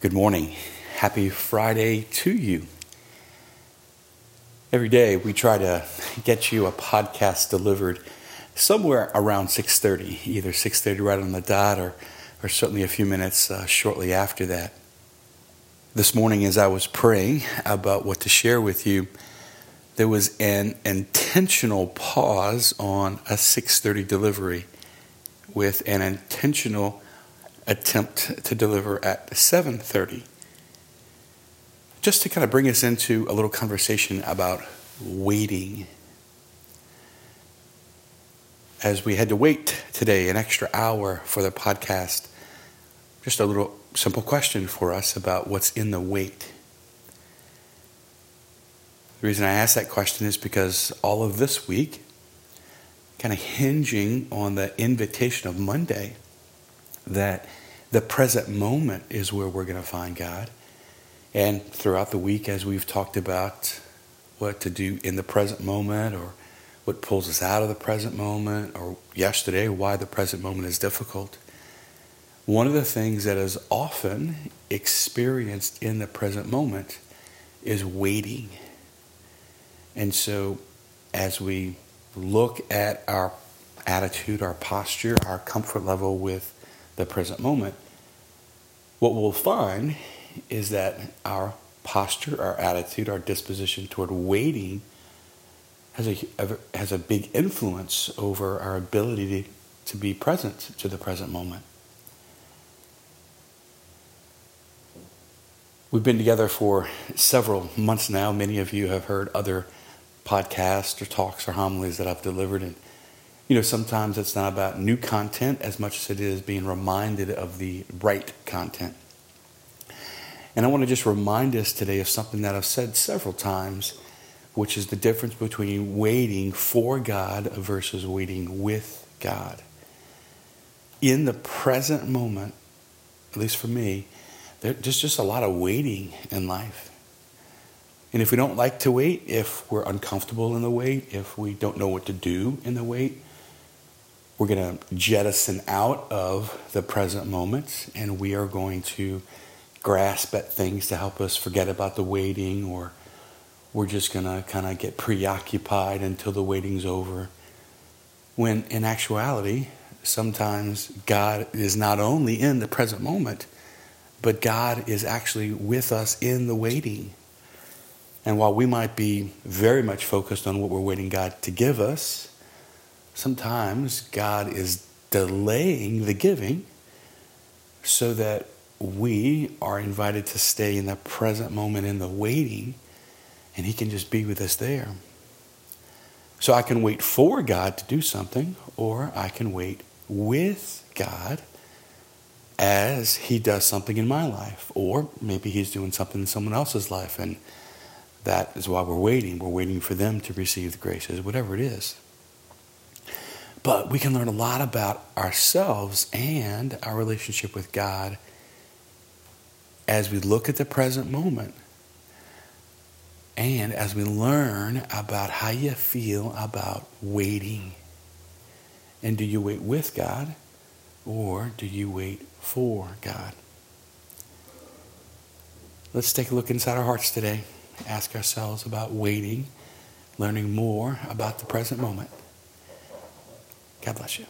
Good morning. Happy Friday to you. Every day we try to get you a podcast delivered somewhere around 6:30, either 6:30 right on the dot or or certainly a few minutes uh, shortly after that. This morning as I was praying about what to share with you, there was an intentional pause on a 6:30 delivery with an intentional attempt to deliver at 7:30 just to kind of bring us into a little conversation about waiting. As we had to wait today an extra hour for the podcast just a little simple question for us about what's in the wait. The reason i ask that question is because all of this week kind of hinging on the invitation of monday that the present moment is where we're going to find God. And throughout the week, as we've talked about what to do in the present moment or what pulls us out of the present moment, or yesterday, why the present moment is difficult. One of the things that is often experienced in the present moment is waiting. And so, as we look at our attitude, our posture, our comfort level with the present moment, what we'll find is that our posture, our attitude, our disposition toward waiting has a, has a big influence over our ability to, to be present to the present moment. We've been together for several months now. Many of you have heard other podcasts or talks or homilies that I've delivered, and you know, sometimes it's not about new content as much as it is being reminded of the right content. And I want to just remind us today of something that I've said several times, which is the difference between waiting for God versus waiting with God. In the present moment, at least for me, there's just a lot of waiting in life. And if we don't like to wait, if we're uncomfortable in the wait, if we don't know what to do in the wait, we're going to jettison out of the present moment and we are going to grasp at things to help us forget about the waiting or we're just going to kind of get preoccupied until the waiting's over. When in actuality, sometimes God is not only in the present moment, but God is actually with us in the waiting. And while we might be very much focused on what we're waiting God to give us, sometimes God is delaying the giving so that we are invited to stay in the present moment in the waiting and he can just be with us there. So I can wait for God to do something or I can wait with God as he does something in my life or maybe he's doing something in someone else's life and that is why we're waiting. We're waiting for them to receive the graces, whatever it is. But we can learn a lot about ourselves and our relationship with God as we look at the present moment and as we learn about how you feel about waiting. And do you wait with God or do you wait for God? Let's take a look inside our hearts today. Ask ourselves about waiting, learning more about the present moment. God bless you.